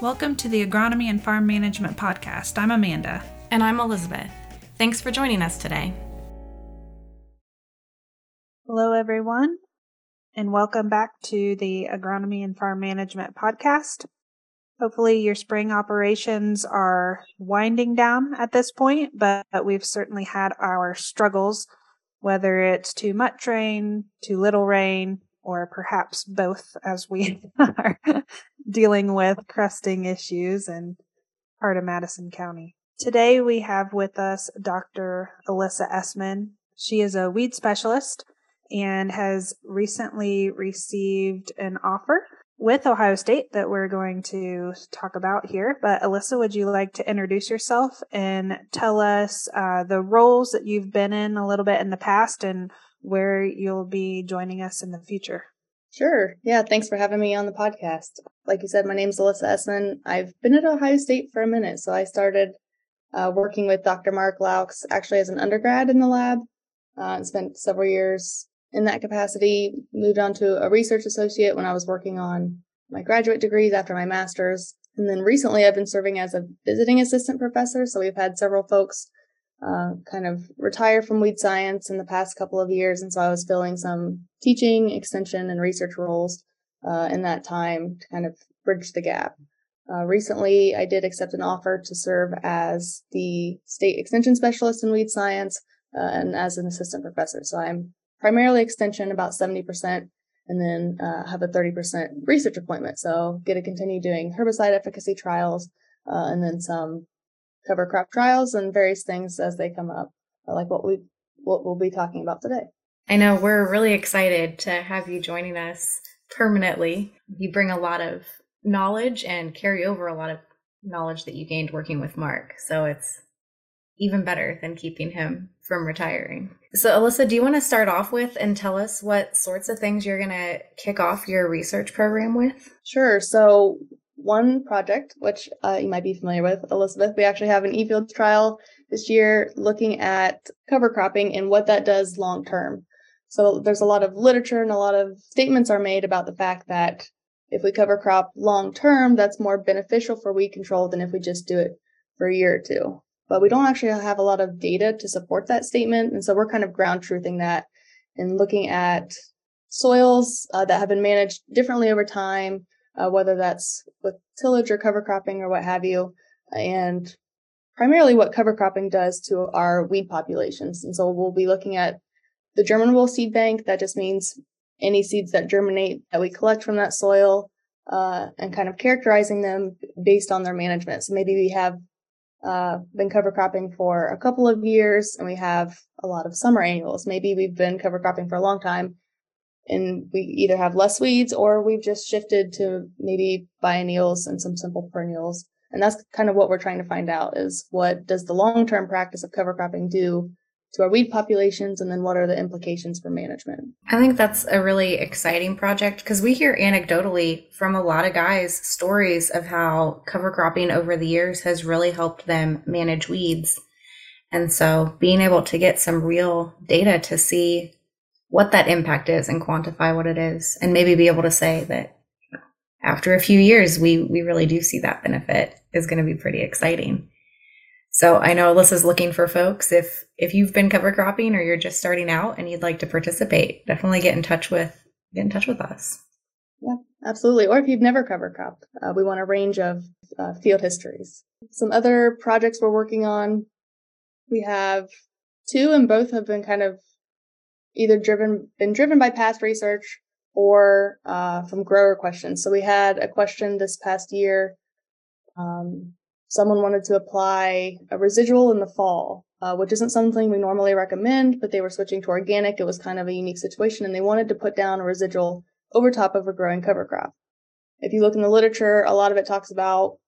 Welcome to the Agronomy and Farm Management Podcast. I'm Amanda. And I'm Elizabeth. Thanks for joining us today. Hello, everyone, and welcome back to the Agronomy and Farm Management Podcast. Hopefully, your spring operations are winding down at this point, but we've certainly had our struggles, whether it's too much rain, too little rain, or perhaps both as we are dealing with crusting issues in part of Madison County. Today we have with us Dr. Alyssa Essman. She is a weed specialist and has recently received an offer with Ohio State that we're going to talk about here. But Alyssa, would you like to introduce yourself and tell us uh, the roles that you've been in a little bit in the past and where you'll be joining us in the future. Sure. Yeah. Thanks for having me on the podcast. Like you said, my name's Alyssa Essman. I've been at Ohio State for a minute. So I started uh, working with Dr. Mark Laux actually as an undergrad in the lab uh, and spent several years in that capacity. Moved on to a research associate when I was working on my graduate degrees after my master's. And then recently I've been serving as a visiting assistant professor. So we've had several folks uh, kind of retired from weed science in the past couple of years. And so I was filling some teaching, extension, and research roles uh, in that time to kind of bridge the gap. Uh, recently, I did accept an offer to serve as the state extension specialist in weed science uh, and as an assistant professor. So I'm primarily extension, about 70%, and then uh, have a 30% research appointment. So get to continue doing herbicide efficacy trials and then some cover crop trials and various things as they come up, uh, like what we what we'll be talking about today. I know we're really excited to have you joining us permanently. You bring a lot of knowledge and carry over a lot of knowledge that you gained working with Mark. So it's even better than keeping him from retiring. So, Alyssa, do you want to start off with and tell us what sorts of things you're going to kick off your research program with? Sure. So, one project, which uh, you might be familiar with, Elizabeth. We actually have an e-fields trial this year looking at cover cropping and what that does long term. So there's a lot of literature and a lot of statements are made about the fact that if we cover crop long term, that's more beneficial for weed control than if we just do it for a year or two. But we don't actually have a lot of data to support that statement. And so we're kind of ground truthing that and looking at soils uh, that have been managed differently over time uh, whether that's with tillage or cover cropping or what have you, and primarily what cover cropping does to our weed populations. And so we'll be looking at the germinable seed bank. That just means any seeds that germinate that we collect from that soil uh, and kind of characterizing them based on their management. So maybe we have uh, been cover cropping for a couple of years and we have a lot of summer annuals. Maybe we've been cover cropping for a long time and we either have less weeds or we've just shifted to maybe biennials and some simple perennials. And that's kind of what we're trying to find out is what does the long-term practice of cover cropping do to our weed populations and then what are the implications for management? I think that's a really exciting project because we hear anecdotally from a lot of guys stories of how cover cropping over the years has really helped them manage weeds. And so being able to get some real data to see what that impact is and quantify what it is and maybe be able to say that after a few years we we really do see that benefit is going to be pretty exciting. So i know alyssa's looking for folks. If if you've been cover cropping or you're just starting out and you'd like to participate definitely get in touch with get in touch with us. Yeah absolutely. Or if you've never cover cropped uh, we want a range of uh, field histories. Some other projects we're working on we have two and both have been kind of either driven been driven by past research or uh, from grower questions. So we had a question this past year. Um, someone wanted to apply a residual in the fall, uh, which isn't something we normally recommend, but they were switching to organic. It was kind of a unique situation, and they wanted to put down a residual over top of a growing cover crop. If you look in the literature, a lot of it talks about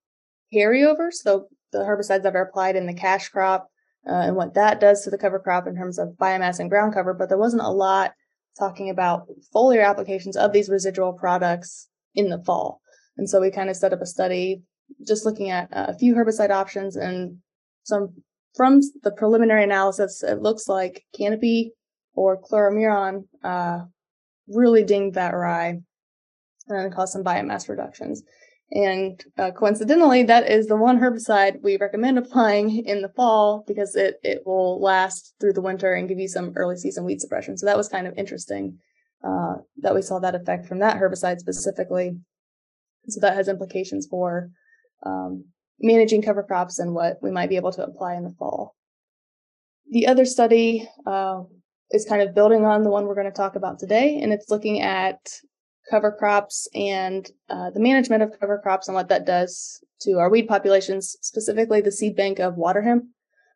carryover, so the herbicides that are applied in the cash crop uh, and what that does to the cover crop in terms of biomass and ground cover, but there wasn't a lot talking about foliar applications of these residual products in the fall. And so we kind of set up a study just looking at a few herbicide options and some from the preliminary analysis, it looks like canopy or chlorimuron uh, really dinged that rye and caused some biomass reductions. And uh, coincidentally, that is the one herbicide we recommend applying in the fall because it, it will last through the winter and give you some early season weed suppression. So that was kind of interesting uh, that we saw that effect from that herbicide specifically. So that has implications for um, managing cover crops and what we might be able to apply in the fall. The other study uh, is kind of building on the one we're going to talk about today, and it's looking at cover crops and uh, the management of cover crops and what that does to our weed populations, specifically the seed bank of water hemp.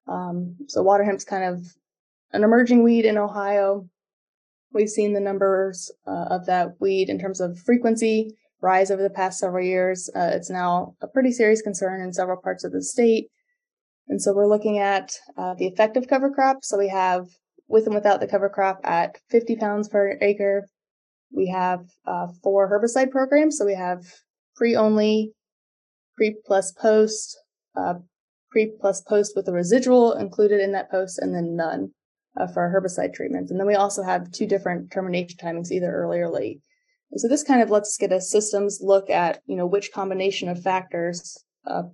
Um, so water hemp's kind of an emerging weed in Ohio. We've seen the numbers uh, of that weed in terms of frequency rise over the past several years. Uh, it's now a pretty serious concern in several parts of the state. And so we're looking at uh, the effective cover crop. So we have with and without the cover crop at 50 pounds per acre. We have uh, four herbicide programs. So we have pre only, pre plus post, uh, pre plus post with a residual included in that post, and then none uh, for our herbicide treatments. And then we also have two different termination timings, either early or late. And so this kind of lets us get a systems look at, you know, which combination of factors uh,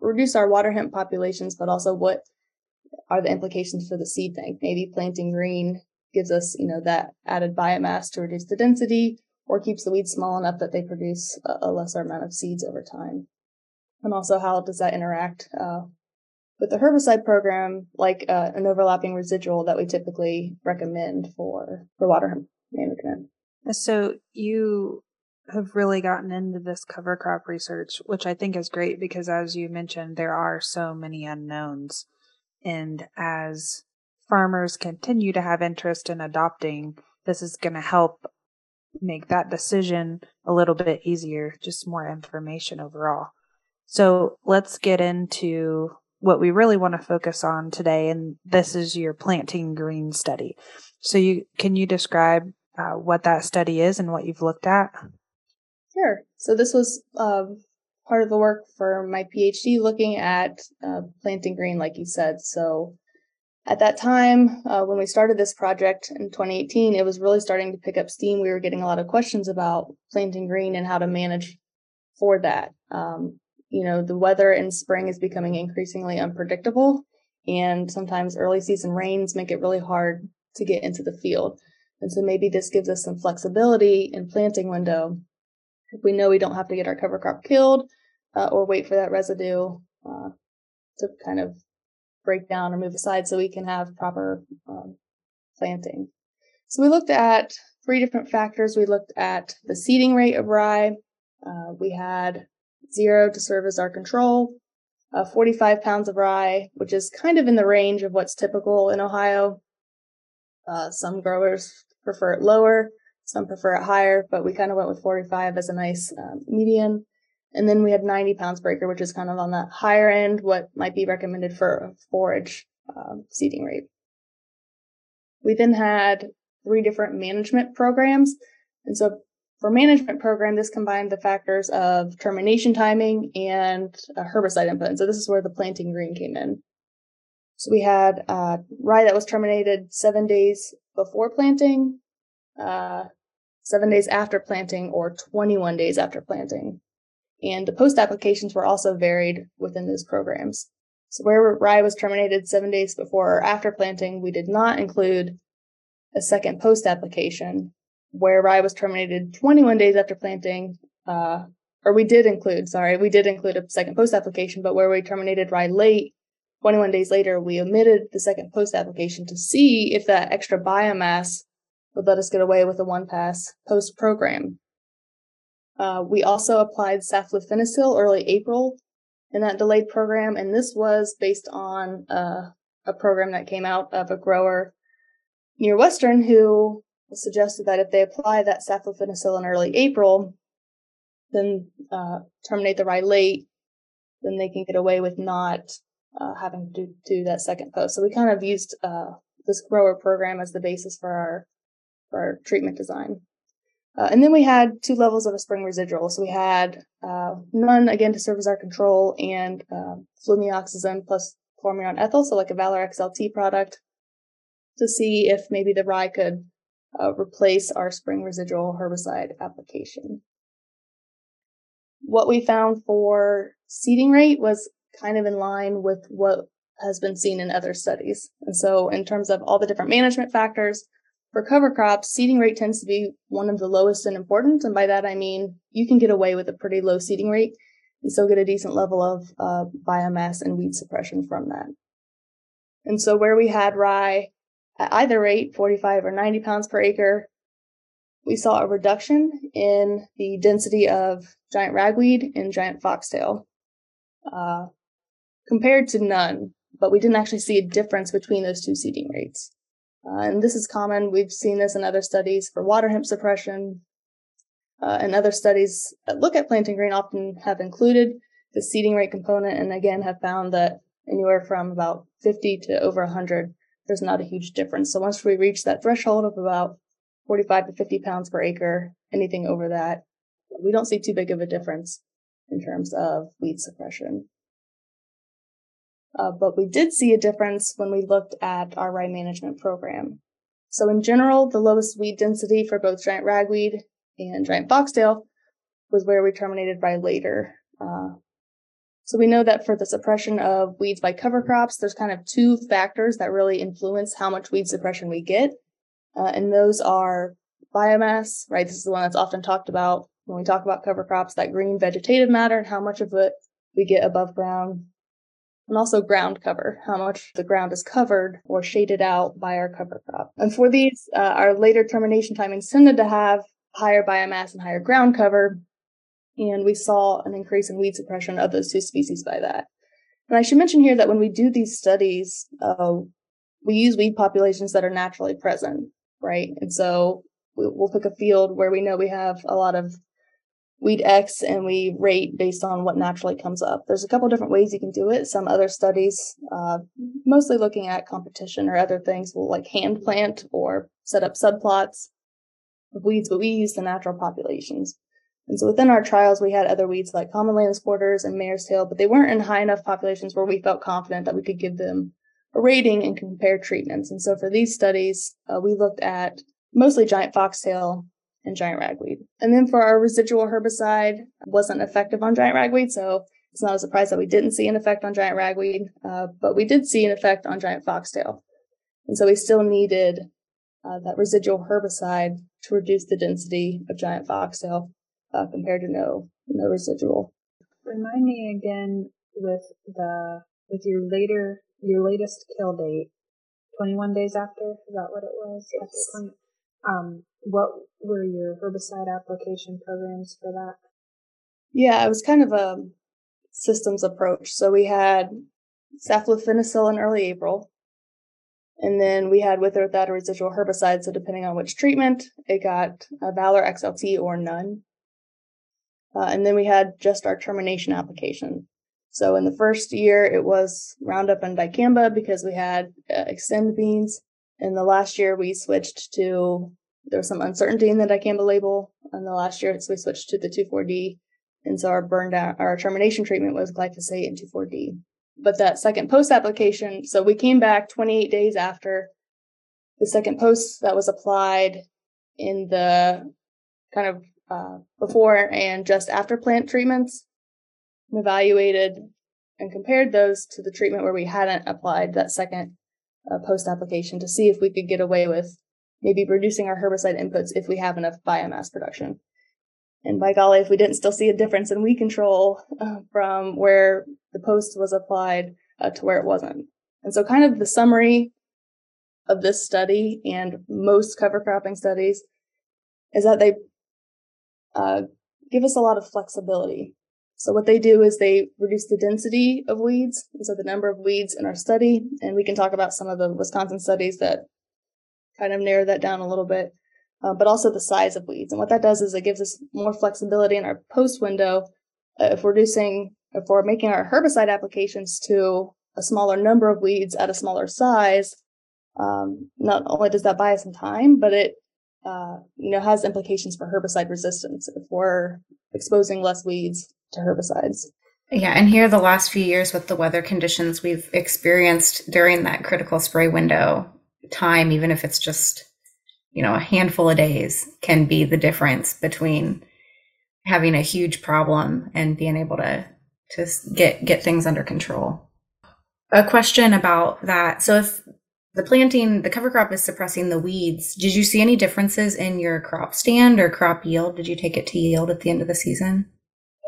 reduce our water hemp populations, but also what are the implications for the seed bank. Maybe planting green gives us, you know, that added biomass to reduce the density or keeps the weeds small enough that they produce a, a lesser amount of seeds over time. And also how does that interact uh, with the herbicide program, like uh, an overlapping residual that we typically recommend for, for water management. So you have really gotten into this cover crop research, which I think is great because, as you mentioned, there are so many unknowns. And as farmers continue to have interest in adopting, this is going to help make that decision a little bit easier, just more information overall. So let's get into what we really want to focus on today. And this is your planting green study. So you, can you describe uh, what that study is and what you've looked at? Sure. So this was uh, part of the work for my PhD, looking at uh, planting green, like you said. So at that time, uh, when we started this project in 2018, it was really starting to pick up steam. We were getting a lot of questions about planting green and how to manage for that. Um, you know, the weather in spring is becoming increasingly unpredictable, and sometimes early season rains make it really hard to get into the field. And so maybe this gives us some flexibility in planting window. If we know we don't have to get our cover crop killed uh, or wait for that residue uh, to kind of break down or move aside so we can have proper um, planting. So we looked at three different factors. We looked at the seeding rate of rye. Uh, we had zero to serve as our control, uh, 45 pounds of rye, which is kind of in the range of what's typical in Ohio. Uh, some growers prefer it lower, some prefer it higher, but we kind of went with 45 as a nice um, median. And then we had 90 pounds breaker, which is kind of on the higher end, what might be recommended for a forage um, seeding rate. We then had three different management programs. And so for management program, this combined the factors of termination timing and uh, herbicide input. And so this is where the planting green came in. So we had uh, rye that was terminated seven days before planting, uh, seven days after planting, or 21 days after planting. And the post applications were also varied within those programs. So where rye was terminated seven days before or after planting, we did not include a second post application. Where rye was terminated 21 days after planting, uh, or we did include, sorry, we did include a second post application, but where we terminated rye late, 21 days later, we omitted the second post application to see if that extra biomass would let us get away with a one pass post program. Uh, we also applied saflufenicil early April in that delayed program, and this was based on uh, a program that came out of a grower near Western who suggested that if they apply that saflufenicil in early April, then uh, terminate the rye late, then they can get away with not uh, having to do that second post. So we kind of used uh, this grower program as the basis for our for our treatment design. Uh, and then we had two levels of a spring residual. So we had uh, none again to serve as our control and uh, flumioxazin plus chlorimuron ethyl, so like a Valor XLT product, to see if maybe the rye could uh, replace our spring residual herbicide application. what we found for seeding rate was kind of in line with what has been seen in other studies. And so in terms of all the different management factors, for cover crops, seeding rate tends to be one of the lowest in importance. And by that, I mean you can get away with a pretty low seeding rate and still get a decent level of uh, biomass and weed suppression from that. And so where we had rye at either rate, 45 or 90 pounds per acre, we saw a reduction in the density of giant ragweed and giant foxtail, uh, compared to none, but we didn't actually see a difference between those two seeding rates. Uh, and this is common. We've seen this in other studies for water hemp suppression. Uh, and other studies that look at planting green often have included the seeding rate component and again have found that anywhere from about 50 to over 100, there's not a huge difference. So once we reach that threshold of about 45 to 50 pounds per acre, anything over that, we don't see too big of a difference in terms of weed suppression. Uh, but we did see a difference when we looked at our rye management program. So in general, the lowest weed density for both giant ragweed and giant foxtail was where we terminated rye later. Uh, so we know that for the suppression of weeds by cover crops, there's kind of two factors that really influence how much weed suppression we get. Uh, and those are biomass, right? This is the one that's often talked about when we talk about cover crops, that green vegetative matter and how much of it we get above ground and also ground cover, how much the ground is covered or shaded out by our cover crop. And for these, uh, our later termination timings tended to have higher biomass and higher ground cover, and we saw an increase in weed suppression of those two species by that. And I should mention here that when we do these studies, uh, we use weed populations that are naturally present, right? And so we'll pick a field where we know we have a lot of weed X and we rate based on what naturally comes up. There's a couple different ways you can do it. Some other studies, uh, mostly looking at competition or other things, will like hand plant or set up subplots of weeds, but we use the natural populations. And so within our trials, we had other weeds like common lamb's quarters and mare's tail, but they weren't in high enough populations where we felt confident that we could give them a rating and compare treatments. And so for these studies, uh, we looked at mostly giant foxtail and giant ragweed. And then for our residual herbicide, wasn't effective on giant ragweed, so it's not a surprise that we didn't see an effect on giant ragweed, uh, but we did see an effect on giant foxtail. And so we still needed uh, that residual herbicide to reduce the density of giant foxtail uh, compared to no no residual. Remind me again with the with your later your latest kill date, twenty one days after. Is that what it was? Yes. Um, what were your herbicide application programs for that? Yeah, it was kind of a systems approach. So we had saflufenicil in early April, and then we had with or without a residual herbicide. So depending on which treatment, it got a Valor XLT or none. Uh, and then we had just our termination application. So in the first year, it was Roundup and dicamba because we had uh, Xtend beans. In the last year, we switched to there was some uncertainty in the dicamba label. In the last year, so we switched to the 2,4-D. And so our burn down, our termination treatment was glyphosate and 2,4-D. But that second post application, so we came back 28 days after the second post that was applied in the kind of uh, before and just after plant treatments and evaluated and compared those to the treatment where we hadn't applied that second uh, post application to see if we could get away with maybe reducing our herbicide inputs if we have enough biomass production. And by golly, if we didn't still see a difference in weed control uh, from where the post was applied uh, to where it wasn't. And so kind of the summary of this study and most cover cropping studies is that they uh, give us a lot of flexibility. So what they do is they reduce the density of weeds, so the number of weeds in our study, and we can talk about some of the Wisconsin studies that kind of narrow that down a little bit, uh, but also the size of weeds. And what that does is it gives us more flexibility in our post window. Uh, if we're reducing, if we're making our herbicide applications to a smaller number of weeds at a smaller size, um, not only does that buy us some time, but it uh, you know has implications for herbicide resistance if we're exposing less weeds to herbicides. Yeah, and here the last few years with the weather conditions we've experienced during that critical spray window, time, even if it's just, you know, a handful of days, can be the difference between having a huge problem and being able to to get get things under control. A question about that. So if the planting, the cover crop is suppressing the weeds. Did you see any differences in your crop stand or crop yield? Did you take it to yield at the end of the season?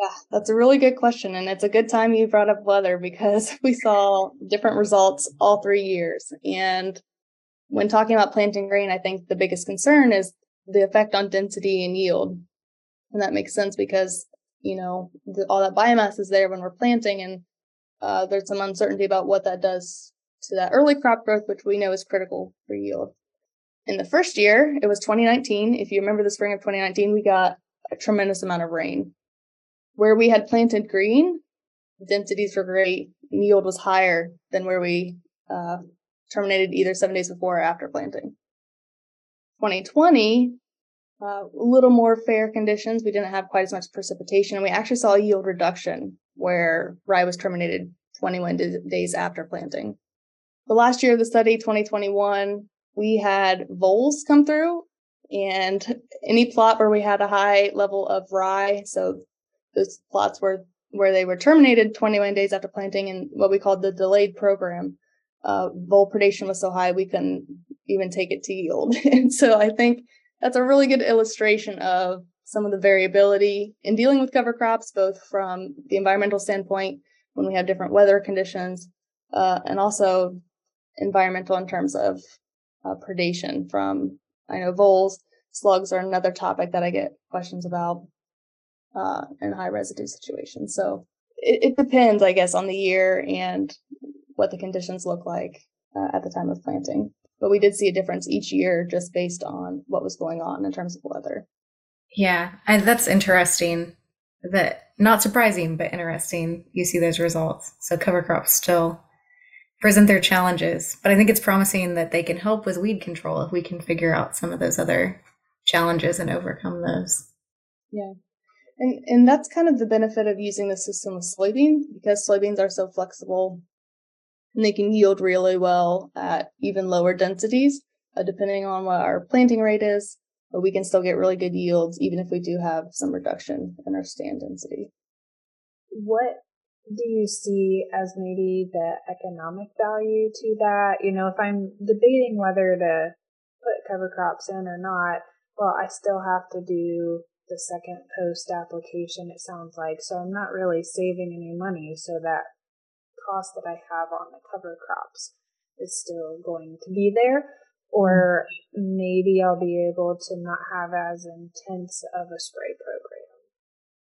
Yeah, that's a really good question. And it's a good time you brought up weather because we saw different results all three years. And when talking about planting green, I think the biggest concern is the effect on density and yield. And that makes sense because, you know, the, all that biomass is there when we're planting and uh, there's some uncertainty about what that does to that early crop growth, which we know is critical for yield. In the first year, it was 2019. If you remember the spring of 2019, we got a tremendous amount of rain. Where we had planted green, densities were great, yield was higher than where we uh, terminated either seven days before or after planting. 2020, uh, a little more fair conditions. We didn't have quite as much precipitation, and we actually saw a yield reduction where rye was terminated 21 d- days after planting. The last year of the study, 2021, we had voles come through, and any plot where we had a high level of rye, so those plots were where they were terminated 21 days after planting in what we called the delayed program, uh, vole predation was so high we couldn't even take it to yield. and so I think that's a really good illustration of some of the variability in dealing with cover crops, both from the environmental standpoint when we have different weather conditions, uh, and also environmental in terms of uh, predation from, I know voles, slugs are another topic that I get questions about uh, in high residue situations. So it, it, depends, I guess, on the year and what the conditions look like uh, at the time of planting. But we did see a difference each year just based on what was going on in terms of weather. Yeah, and that's interesting. That not surprising, but interesting. You see those results. So cover crops still present their challenges, but I think it's promising that they can help with weed control if we can figure out some of those other challenges and overcome those. Yeah. And and that's kind of the benefit of using the system with soybeans because soybeans are so flexible and they can yield really well at even lower densities, uh, depending on what our planting rate is. But we can still get really good yields even if we do have some reduction in our stand density. What do you see as maybe the economic value to that? You know, if I'm debating whether to put cover crops in or not, well, I still have to do the second post application, it sounds like. So I'm not really saving any money. So that cost that I have on the cover crops is still going to be there. Or maybe I'll be able to not have as intense of a spray program.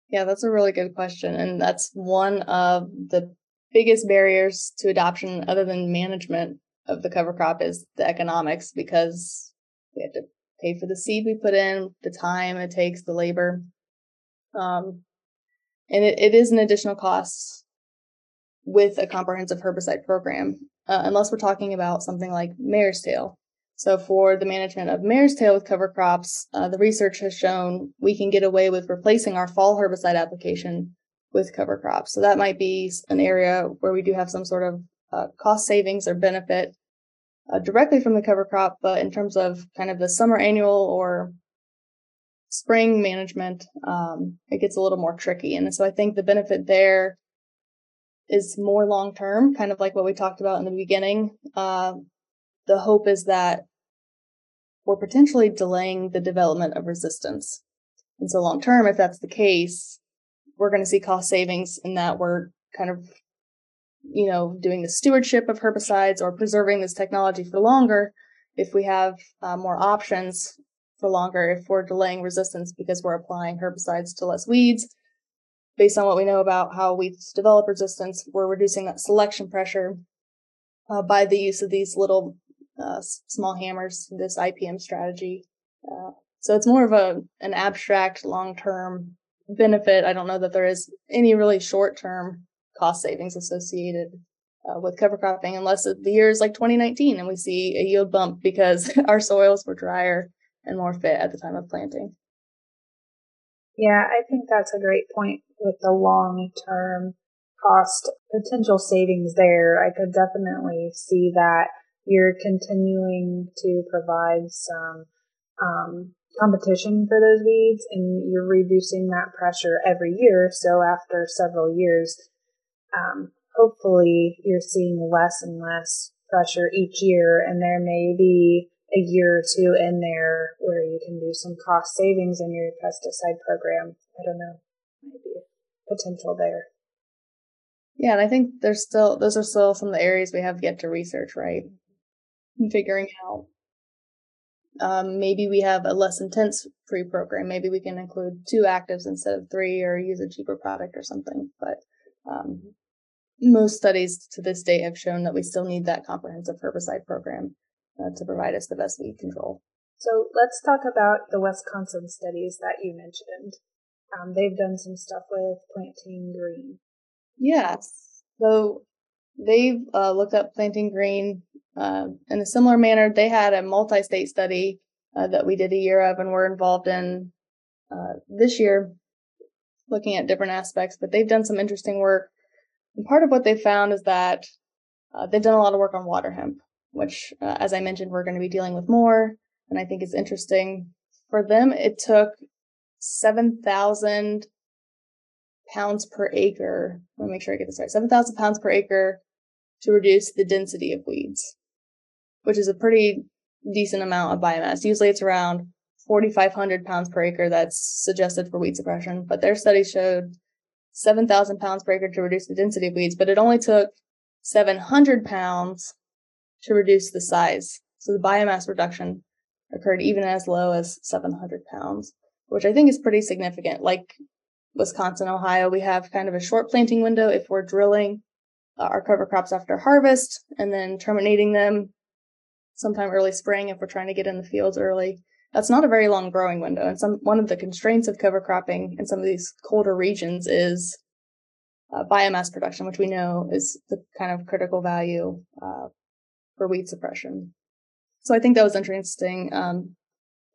Yeah, that's a really good question. And that's one of the biggest barriers to adoption, other than management of the cover crop, is the economics because we have to pay for the seed we put in, the time it takes, the labor. Um, and it, it is an additional cost with a comprehensive herbicide program, uh, unless we're talking about something like mare's tail. So for the management of mare's tail with cover crops, uh, the research has shown we can get away with replacing our fall herbicide application with cover crops. So that might be an area where we do have some sort of uh, cost savings or benefit uh, directly from the cover crop, but in terms of kind of the summer annual or spring management, um, it gets a little more tricky. And so I think the benefit there is more long term, kind of like what we talked about in the beginning. Uh, the hope is that we're potentially delaying the development of resistance. And so long term, if that's the case, we're going to see cost savings in that we're kind of you know, doing the stewardship of herbicides or preserving this technology for longer, if we have uh, more options for longer, if we're delaying resistance because we're applying herbicides to less weeds, based on what we know about how weeds develop resistance, we're reducing that selection pressure uh, by the use of these little uh, small hammers, this IPM strategy. Uh, so it's more of a an abstract, long term benefit. I don't know that there is any really short term cost savings associated uh, with cover cropping unless the year is like 2019 and we see a yield bump because our soils were drier and more fit at the time of planting. Yeah, I think that's a great point with the long term cost potential savings there. I could definitely see that you're continuing to provide some um, competition for those weeds and you're reducing that pressure every year. So after several years, um, hopefully you're seeing less and less pressure each year and there may be a year or two in there where you can do some cost savings in your pesticide program. I don't know, maybe potential there. Yeah, and I think there's still those are still some of the areas we have yet to research, right? And figuring out um, maybe we have a less intense pre program. Maybe we can include two actives instead of three, or use a cheaper product or something. But um, most studies to this day have shown that we still need that comprehensive herbicide program uh, to provide us the best weed control. So let's talk about the Wisconsin studies that you mentioned. Um, they've done some stuff with planting green. Yes. So they've uh, looked up planting green uh, in a similar manner. They had a multi-state study uh, that we did a year of and we're involved in uh, this year, looking at different aspects. But they've done some interesting work. And part of what they found is that uh, they've done a lot of work on water hemp, which, uh, as I mentioned, we're going to be dealing with more. And I think is interesting. For them, it took 7,000 pounds per acre. Let me make sure I get this right. 7,000 pounds per acre to reduce the density of weeds, which is a pretty decent amount of biomass. Usually it's around 4,500 pounds per acre that's suggested for weed suppression, but their study showed 7,000 pounds per acre to reduce the density of weeds, but it only took 700 pounds to reduce the size. So the biomass reduction occurred even as low as 700 pounds, which I think is pretty significant. Like Wisconsin, Ohio, we have kind of a short planting window if we're drilling uh, our cover crops after harvest and then terminating them sometime early spring if we're trying to get in the fields early. That's not a very long growing window. And some one of the constraints of cover cropping in some of these colder regions is uh, biomass production, which we know is the kind of critical value uh, for weed suppression. So I think that was interesting. Um,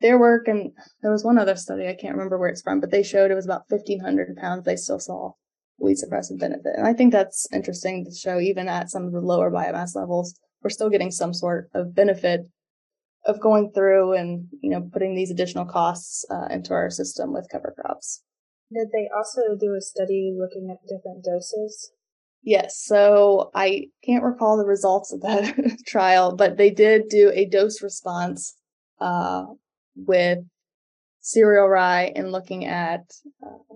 their work, and there was one other study, I can't remember where it's from, but they showed it was about 1,500 pounds. They still saw weed suppressive benefit. And I think that's interesting to show even at some of the lower biomass levels, we're still getting some sort of benefit of going through and, you know, putting these additional costs uh, into our system with cover crops. Did they also do a study looking at different doses? Yes. So I can't recall the results of that trial, but they did do a dose response uh, with cereal rye and looking at uh,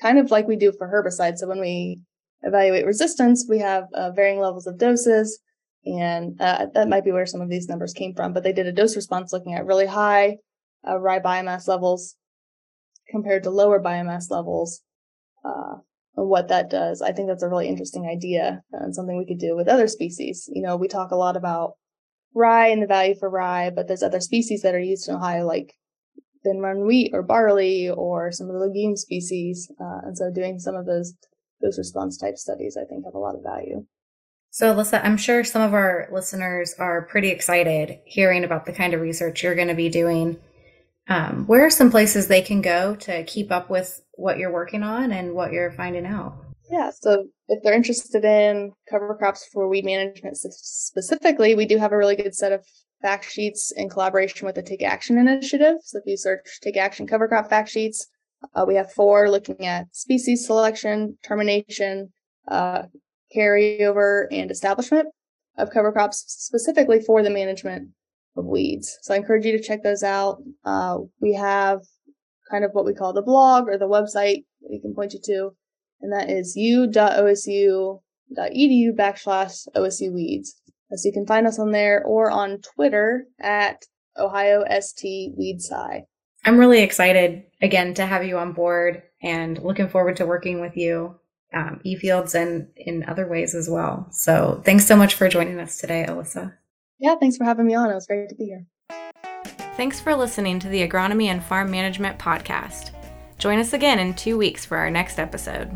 kind of like we do for herbicides. So when we evaluate resistance, we have uh, varying levels of doses, and uh, that might be where some of these numbers came from. But they did a dose response looking at really high uh, rye biomass levels compared to lower biomass levels. Uh, what that does, I think that's a really interesting idea and something we could do with other species. You know, we talk a lot about rye and the value for rye, but there's other species that are used in Ohio, like thin run wheat or barley or some of the legume species. Uh, and so doing some of those dose response type studies, I think, have a lot of value. So, Alyssa, I'm sure some of our listeners are pretty excited hearing about the kind of research you're going to be doing. Um, where are some places they can go to keep up with what you're working on and what you're finding out? Yeah, so if they're interested in cover crops for weed management specifically, we do have a really good set of fact sheets in collaboration with the Take Action Initiative. So if you search Take Action cover crop fact sheets, uh, we have four looking at species selection, termination, uh, carryover, and establishment of cover crops specifically for the management of weeds. So I encourage you to check those out. Uh, we have kind of what we call the blog or the website that we can point you to, and that is u.osu.edu backslash OSU weeds. So you can find us on there or on Twitter at Ohio ST Weedsci. I'm really excited again to have you on board and looking forward to working with you, um, eFields, and in other ways as well. So thanks so much for joining us today, Alyssa. Yeah, thanks for having me on. It was great to be here. Thanks for listening to the Agronomy and Farm Management Podcast. Join us again in two weeks for our next episode.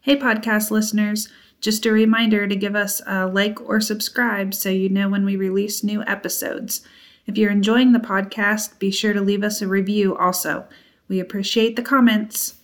Hey, podcast listeners. Just a reminder to give us a like or subscribe so you know when we release new episodes. If you're enjoying the podcast, be sure to leave us a review also. We appreciate the comments.